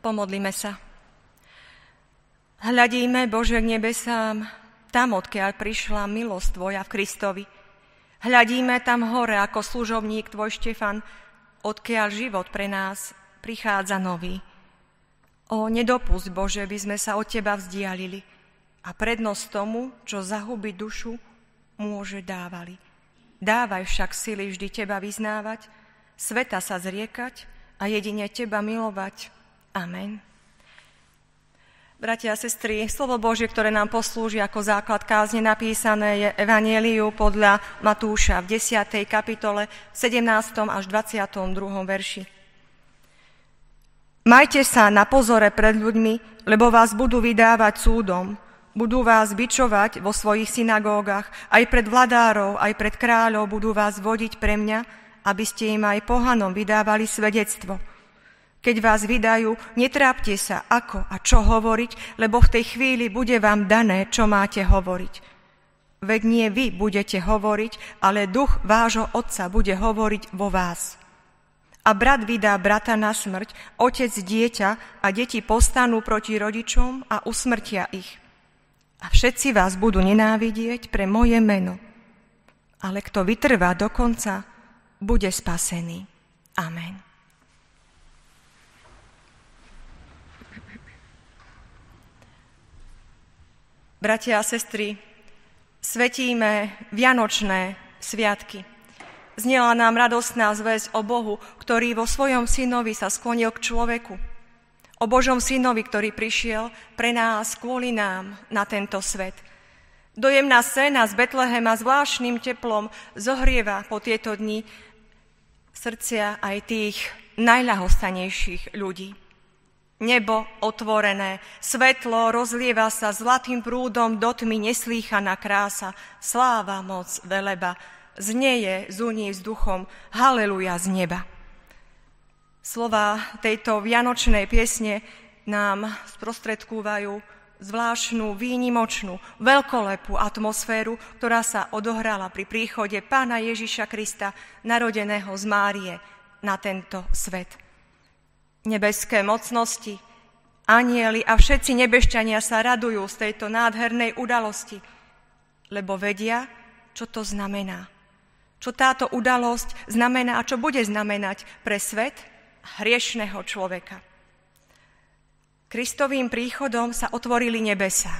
Pomodlíme sa. Hľadíme, Bože, k nebesám, tam, odkiaľ prišla milosť Tvoja v Kristovi. Hľadíme tam hore ako služobník Tvoj Štefan, odkiaľ život pre nás prichádza nový. O, nedopust, Bože, by sme sa od Teba vzdialili a prednosť tomu, čo zahubí dušu, môže dávali. Dávaj však sily vždy Teba vyznávať, sveta sa zriekať a jedine Teba milovať, Amen. Bratia a sestry, slovo Božie, ktoré nám poslúži ako základ kázne napísané, je Evangeliu podľa Matúša v 10. kapitole 17. až 22. verši. Majte sa na pozore pred ľuďmi, lebo vás budú vydávať súdom, budú vás bičovať vo svojich synagógach, aj pred vladárov, aj pred kráľov budú vás vodiť pre mňa, aby ste im aj pohanom vydávali svedectvo – keď vás vydajú, netrápte sa, ako a čo hovoriť, lebo v tej chvíli bude vám dané, čo máte hovoriť. Veď nie vy budete hovoriť, ale duch vášho otca bude hovoriť vo vás. A brat vydá brata na smrť, otec dieťa a deti postanú proti rodičom a usmrtia ich. A všetci vás budú nenávidieť pre moje meno. Ale kto vytrvá do konca, bude spasený. Amen. Bratia a sestry, svetíme Vianočné sviatky. Znela nám radostná zväzť o Bohu, ktorý vo svojom synovi sa sklonil k človeku. O Božom synovi, ktorý prišiel pre nás, kvôli nám, na tento svet. Dojemná scéna z Betlehema zvláštnym teplom zohrieva po tieto dni srdcia aj tých najľahostanejších ľudí. Nebo otvorené, svetlo rozlieva sa zlatým prúdom do tmy neslýchaná krása, sláva moc veleba, znieje zúni vzduchom, haleluja z neba. Slova tejto vianočnej piesne nám sprostredkúvajú zvláštnu, výnimočnú, veľkolepú atmosféru, ktorá sa odohrala pri príchode pána Ježiša Krista, narodeného z Márie, na tento svet nebeské mocnosti, anieli a všetci nebešťania sa radujú z tejto nádhernej udalosti, lebo vedia, čo to znamená. Čo táto udalosť znamená a čo bude znamenať pre svet hriešného človeka. Kristovým príchodom sa otvorili nebesa.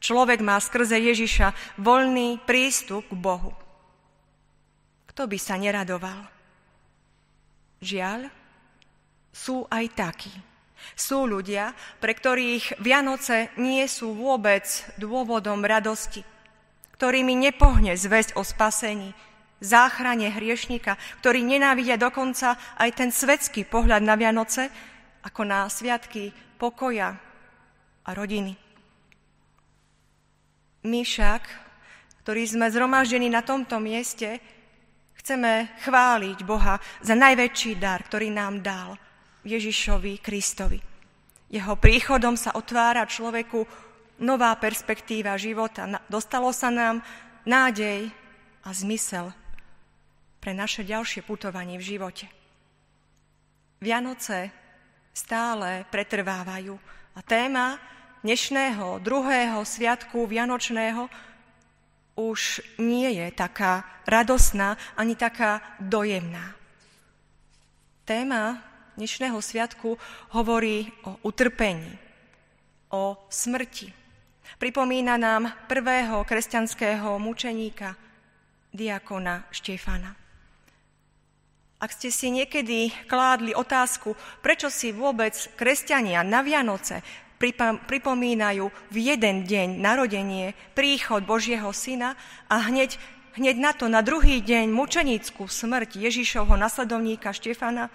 Človek má skrze Ježiša voľný prístup k Bohu. Kto by sa neradoval? Žiaľ, sú aj takí. Sú ľudia, pre ktorých Vianoce nie sú vôbec dôvodom radosti, ktorými nepohne zväzť o spasení, záchrane hriešnika, ktorí nenávidia dokonca aj ten svetský pohľad na Vianoce, ako na sviatky pokoja a rodiny. My však, ktorí sme zhromaždení na tomto mieste, chceme chváliť Boha za najväčší dar, ktorý nám dal – Ježišovi Kristovi. Jeho príchodom sa otvára človeku nová perspektíva života. Dostalo sa nám nádej a zmysel pre naše ďalšie putovanie v živote. Vianoce stále pretrvávajú a téma dnešného druhého sviatku Vianočného už nie je taká radosná ani taká dojemná. Téma dnešného sviatku hovorí o utrpení, o smrti. Pripomína nám prvého kresťanského mučeníka, diakona Štefana. Ak ste si niekedy kládli otázku, prečo si vôbec kresťania na Vianoce pripomínajú v jeden deň narodenie, príchod Božieho syna a hneď, hneď na to, na druhý deň mučenickú smrť Ježišovho nasledovníka Štefana,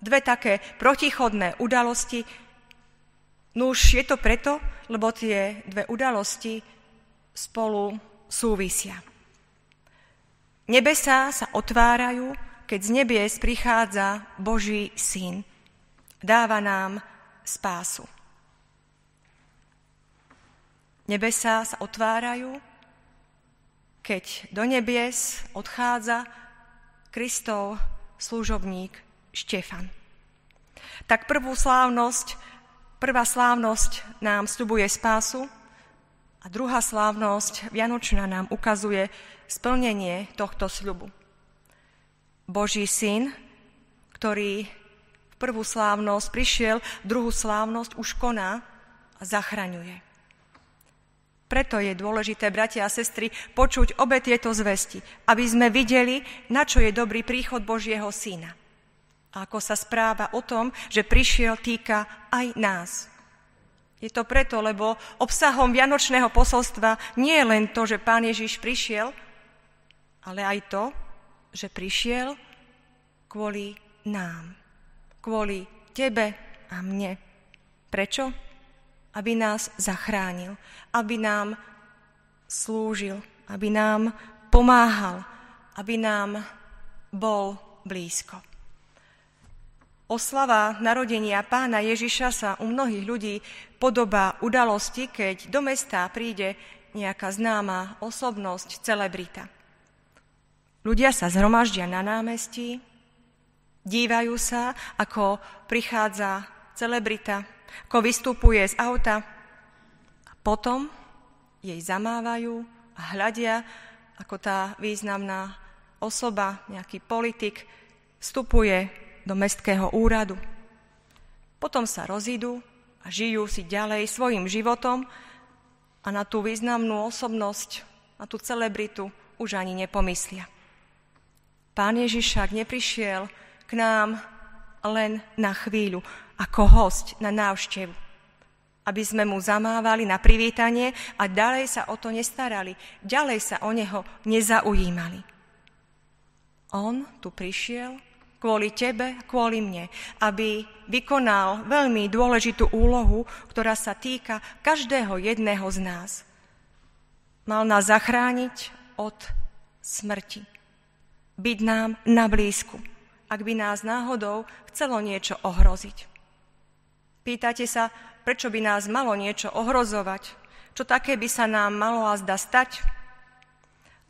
dve také protichodné udalosti. No už je to preto, lebo tie dve udalosti spolu súvisia. Nebesá sa otvárajú, keď z nebies prichádza Boží syn. Dáva nám spásu. Nebesá sa otvárajú, keď do nebies odchádza Kristov služobník Štefan. Tak prvú slávnosť, prvá slávnosť nám sľubuje spásu a druhá slávnosť Vianočná nám ukazuje splnenie tohto sľubu. Boží syn, ktorý v prvú slávnosť prišiel, druhú slávnosť už koná a zachraňuje. Preto je dôležité, bratia a sestry, počuť obe tieto zvesti, aby sme videli, na čo je dobrý príchod Božieho Syna. Ako sa správa o tom, že prišiel týka aj nás. Je to preto, lebo obsahom Vianočného posolstva nie je len to, že Pán Ježiš prišiel, ale aj to, že prišiel kvôli nám, kvôli tebe a mne. Prečo? aby nás zachránil, aby nám slúžil, aby nám pomáhal, aby nám bol blízko. Oslava narodenia pána Ježiša sa u mnohých ľudí podobá udalosti, keď do mesta príde nejaká známa osobnosť, celebrita. Ľudia sa zhromaždia na námestí, dívajú sa, ako prichádza celebrita ako vystupuje z auta a potom jej zamávajú a hľadia, ako tá významná osoba, nejaký politik, vstupuje do mestského úradu. Potom sa rozídu a žijú si ďalej svojim životom a na tú významnú osobnosť, na tú celebritu už ani nepomyslia. Pán Ježiš však neprišiel k nám len na chvíľu, ako host na návštevu. Aby sme mu zamávali na privítanie a ďalej sa o to nestarali, ďalej sa o neho nezaujímali. On tu prišiel kvôli tebe, kvôli mne, aby vykonal veľmi dôležitú úlohu, ktorá sa týka každého jedného z nás. Mal nás zachrániť od smrti, byť nám na blízku, ak by nás náhodou chcelo niečo ohroziť. Pýtate sa, prečo by nás malo niečo ohrozovať? Čo také by sa nám malo a zda stať?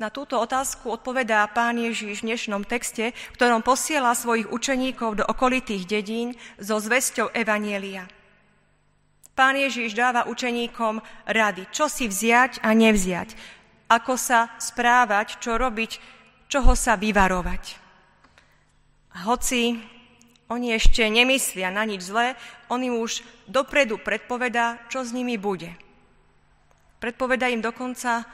Na túto otázku odpovedá pán Ježíš v dnešnom texte, v ktorom posiela svojich učeníkov do okolitých dedín so zväzťou Evanielia. Pán Ježíš dáva učeníkom rady, čo si vziať a nevziať, ako sa správať, čo robiť, čoho sa vyvarovať. Hoci oni ešte nemyslia na nič zlé, on im už dopredu predpovedá, čo s nimi bude. Predpovedá im dokonca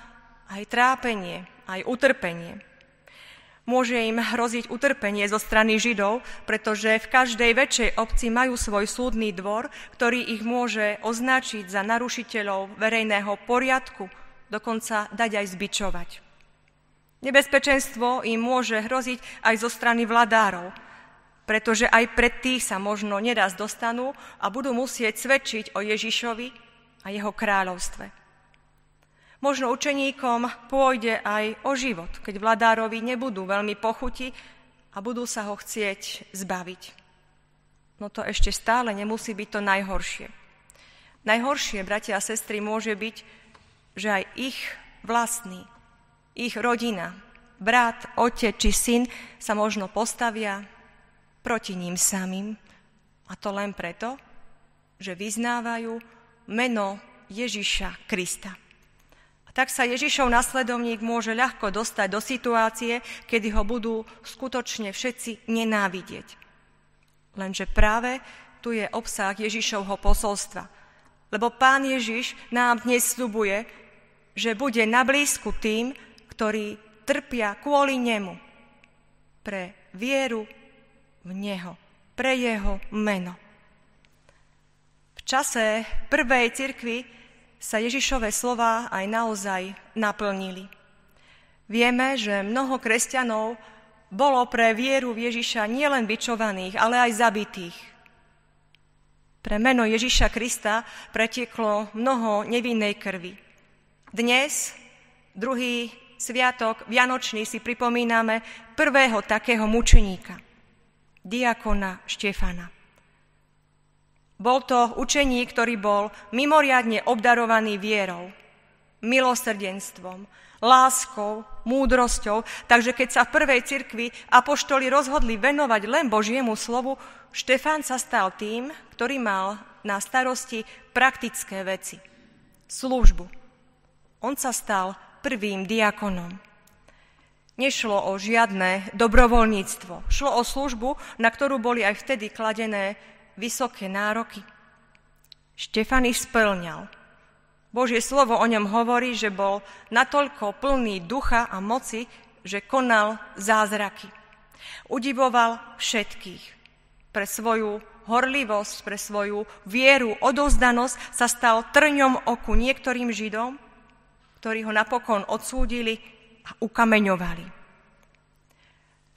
aj trápenie, aj utrpenie. Môže im hroziť utrpenie zo strany Židov, pretože v každej väčšej obci majú svoj súdny dvor, ktorý ich môže označiť za narušiteľov verejného poriadku, dokonca dať aj zbičovať. Nebezpečenstvo im môže hroziť aj zo strany vladárov, pretože aj pred tých sa možno neraz dostanú a budú musieť svedčiť o Ježišovi a jeho kráľovstve. Možno učeníkom pôjde aj o život, keď vladárovi nebudú veľmi pochuti a budú sa ho chcieť zbaviť. No to ešte stále nemusí byť to najhoršie. Najhoršie, bratia a sestry, môže byť, že aj ich vlastný, ich rodina, brat, otec či syn sa možno postavia proti ním samým. A to len preto, že vyznávajú meno Ježiša Krista. Tak sa Ježišov nasledovník môže ľahko dostať do situácie, kedy ho budú skutočne všetci nenávidieť. Lenže práve tu je obsah Ježišovho posolstva. Lebo pán Ježiš nám dnes slubuje, že bude na blízku tým, ktorí trpia kvôli nemu. Pre vieru v Neho, pre Jeho meno. V čase prvej cirkvi sa Ježišové slova aj naozaj naplnili. Vieme, že mnoho kresťanov bolo pre vieru v Ježiša nielen bičovaných, ale aj zabitých. Pre meno Ježiša Krista pretieklo mnoho nevinnej krvi. Dnes, druhý sviatok Vianočný, si pripomíname prvého takého mučeníka diakona Štefana. Bol to učeník, ktorý bol mimoriadne obdarovaný vierou. milosrdenstvom, láskou, múdrosťou. Takže keď sa v prvej cirkvi apoštoli rozhodli venovať len Božiemu slovu, Štefán sa stal tým, ktorý mal na starosti praktické veci, službu. On sa stal prvým diakonom. Nešlo o žiadne dobrovoľníctvo. Šlo o službu, na ktorú boli aj vtedy kladené vysoké nároky. Štefan ich splňal. Božie slovo o ňom hovorí, že bol natoľko plný ducha a moci, že konal zázraky. Udivoval všetkých. Pre svoju horlivosť, pre svoju vieru, odozdanosť sa stal trňom oku niektorým Židom, ktorí ho napokon odsúdili a ukameňovali.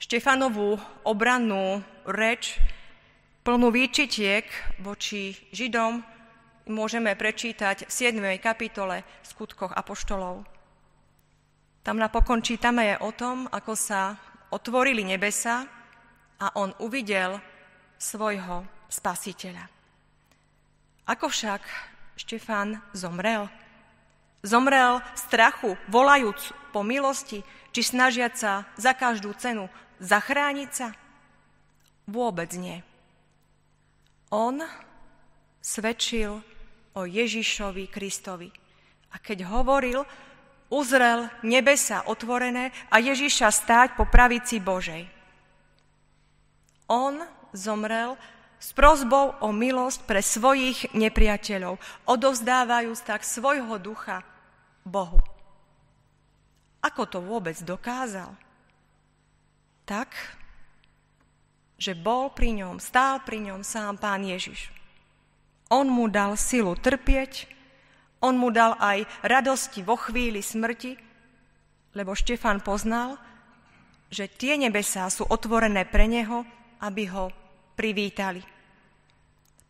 Štefanovú obrannú reč, plnú výčitiek voči Židom, môžeme prečítať v 7. kapitole skutkoch apoštolov. Tam napokon čítame o tom, ako sa otvorili nebesa a on uvidel svojho spasiteľa. Ako však Štefán zomrel? Zomrel v strachu, volajúc po milosti, či snažiať sa za každú cenu zachrániť sa? Vôbec nie. On svedčil o Ježišovi Kristovi. A keď hovoril, uzrel nebesa otvorené a Ježiša stáť po pravici Božej. On zomrel s prozbou o milosť pre svojich nepriateľov, odovzdávajúc tak svojho ducha Bohu. Ako to vôbec dokázal? Tak, že bol pri ňom, stál pri ňom sám pán Ježiš. On mu dal silu trpieť, on mu dal aj radosti vo chvíli smrti, lebo Štefan poznal, že tie nebesá sú otvorené pre neho, aby ho privítali.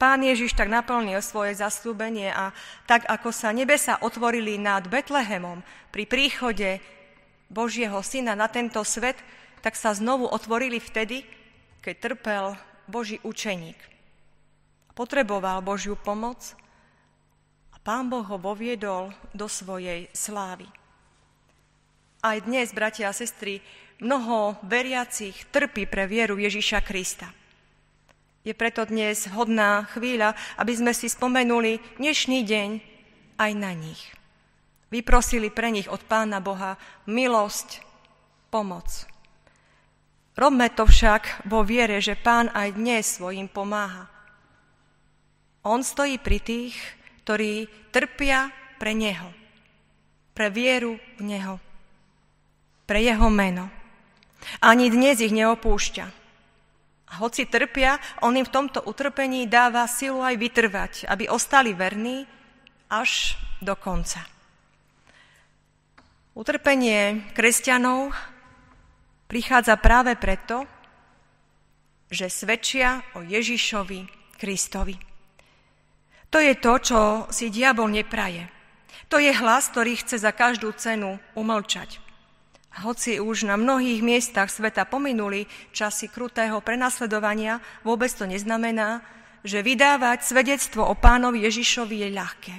Pán Ježiš tak naplnil svoje zaslúbenie a tak ako sa nebesa otvorili nad Betlehemom pri príchode Božieho syna na tento svet, tak sa znovu otvorili vtedy, keď trpel Boží učeník. Potreboval Božiu pomoc a Pán Boh ho voviedol do svojej slávy. Aj dnes, bratia a sestry, mnoho veriacich trpí pre vieru Ježíša Krista. Je preto dnes hodná chvíľa, aby sme si spomenuli dnešný deň aj na nich. Vyprosili pre nich od Pána Boha milosť, pomoc. Robme to však vo viere, že Pán aj dnes svojim pomáha. On stojí pri tých, ktorí trpia pre Neho, pre vieru v Neho, pre Jeho meno. Ani dnes ich neopúšťa. A hoci trpia, on im v tomto utrpení dáva silu aj vytrvať, aby ostali verní až do konca. Utrpenie kresťanov prichádza práve preto, že svedčia o Ježišovi Kristovi. To je to, čo si diabol nepraje. To je hlas, ktorý chce za každú cenu umlčať. Hoci už na mnohých miestach sveta pominuli časy krutého prenasledovania, vôbec to neznamená, že vydávať svedectvo o pánovi Ježišovi je ľahké.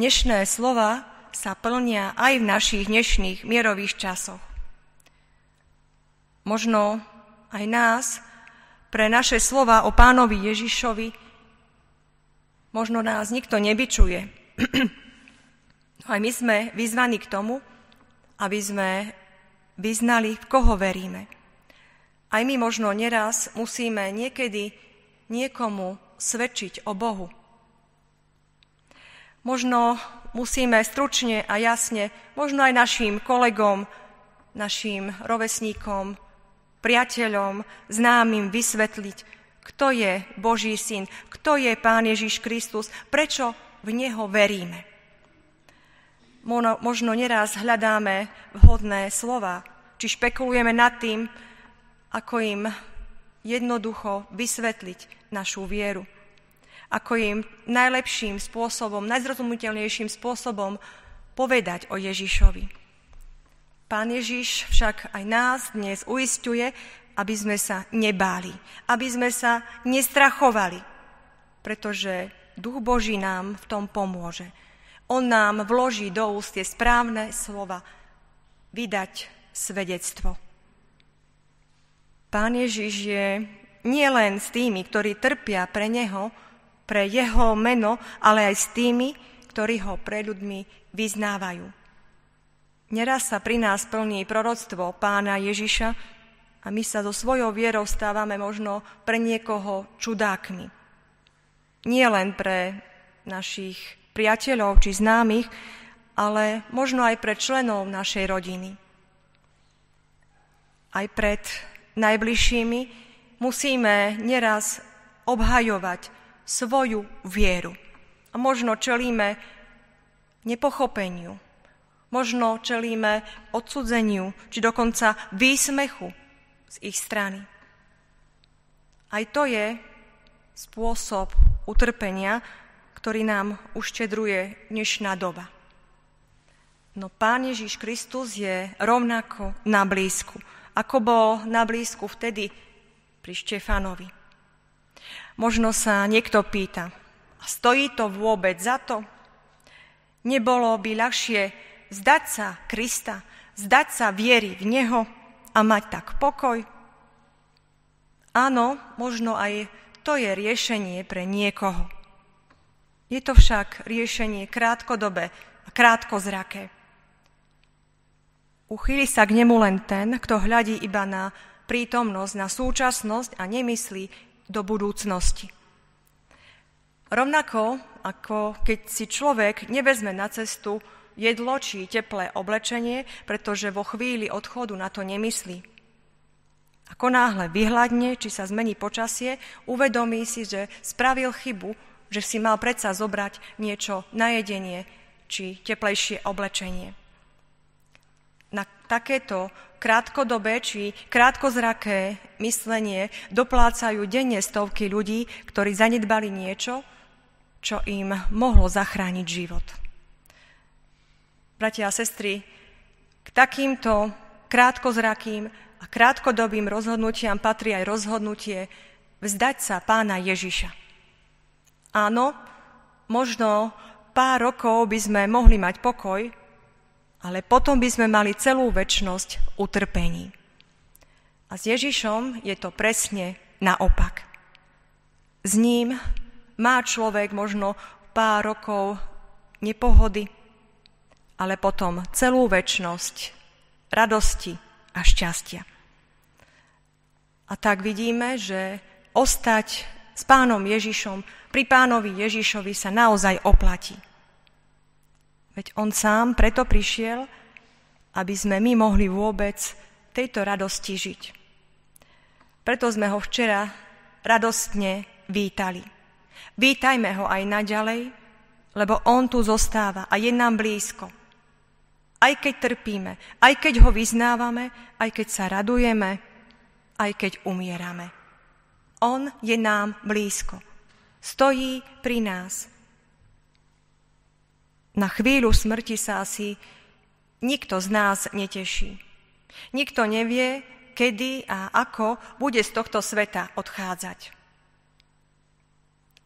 Dnešné slova sa plnia aj v našich dnešných mierových časoch. Možno aj nás pre naše slova o pánovi Ježišovi možno nás nikto nebyčuje. aj my sme vyzvaní k tomu, aby sme vyznali, v koho veríme. Aj my možno neraz musíme niekedy niekomu svedčiť o Bohu. Možno musíme stručne a jasne, možno aj našim kolegom, našim rovesníkom, priateľom, známym vysvetliť, kto je Boží syn, kto je Pán Ježiš Kristus, prečo v Neho veríme možno neraz hľadáme vhodné slova, či špekulujeme nad tým, ako im jednoducho vysvetliť našu vieru. Ako im najlepším spôsobom, najzrozumiteľnejším spôsobom povedať o Ježišovi. Pán Ježiš však aj nás dnes uistuje, aby sme sa nebáli, aby sme sa nestrachovali, pretože Duch Boží nám v tom pomôže. On nám vloží do úst tie správne slova. Vydať svedectvo. Pán Ježiš je nielen s tými, ktorí trpia pre Neho, pre Jeho meno, ale aj s tými, ktorí Ho pre ľuďmi vyznávajú. Neraz sa pri nás plní proroctvo pána Ježiša a my sa so svojou vierou stávame možno pre niekoho čudákmi. Nie len pre našich priateľov či známych, ale možno aj pre členov našej rodiny. Aj pred najbližšími, musíme neraz obhajovať svoju vieru. A možno čelíme nepochopeniu, možno čelíme odsudzeniu, či dokonca výsmechu z ich strany. Aj to je spôsob utrpenia, ktorý nám uštedruje dnešná doba. No Pán Ježiš Kristus je rovnako na blízku ako bol na blízku vtedy pri Štefanovi. Možno sa niekto pýta, a stojí to vôbec za to? Nebolo by ľahšie zdať sa Krista, zdať sa viery v Neho a mať tak pokoj? Áno, možno aj to je riešenie pre niekoho. Je to však riešenie krátkodobé a krátkozraké. Uchýli sa k nemu len ten, kto hľadí iba na prítomnosť, na súčasnosť a nemyslí do budúcnosti. Rovnako ako keď si človek nevezme na cestu jedlo či teplé oblečenie, pretože vo chvíli odchodu na to nemyslí. Ako náhle vyhľadne, či sa zmení počasie, uvedomí si, že spravil chybu, že si mal predsa zobrať niečo na jedenie či teplejšie oblečenie na takéto krátkodobé či krátkozraké myslenie doplácajú denne stovky ľudí, ktorí zanedbali niečo, čo im mohlo zachrániť život. Bratia a sestry, k takýmto krátkozrakým a krátkodobým rozhodnutiam patrí aj rozhodnutie vzdať sa pána Ježiša. Áno, možno pár rokov by sme mohli mať pokoj, ale potom by sme mali celú väčnosť utrpení. A s Ježišom je to presne naopak. S ním má človek možno pár rokov nepohody, ale potom celú väčnosť radosti a šťastia. A tak vidíme, že ostať s pánom Ježišom, pri pánovi Ježišovi sa naozaj oplatí. Veď on sám preto prišiel, aby sme my mohli vôbec tejto radosti žiť. Preto sme ho včera radostne vítali. Vítajme ho aj naďalej, lebo on tu zostáva a je nám blízko. Aj keď trpíme, aj keď ho vyznávame, aj keď sa radujeme, aj keď umierame. On je nám blízko. Stojí pri nás na chvíľu smrti sa asi nikto z nás neteší. Nikto nevie, kedy a ako bude z tohto sveta odchádzať.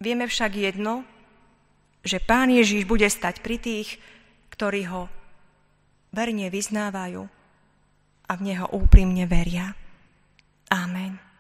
Vieme však jedno, že Pán Ježíš bude stať pri tých, ktorí ho verne vyznávajú a v Neho úprimne veria. Amen.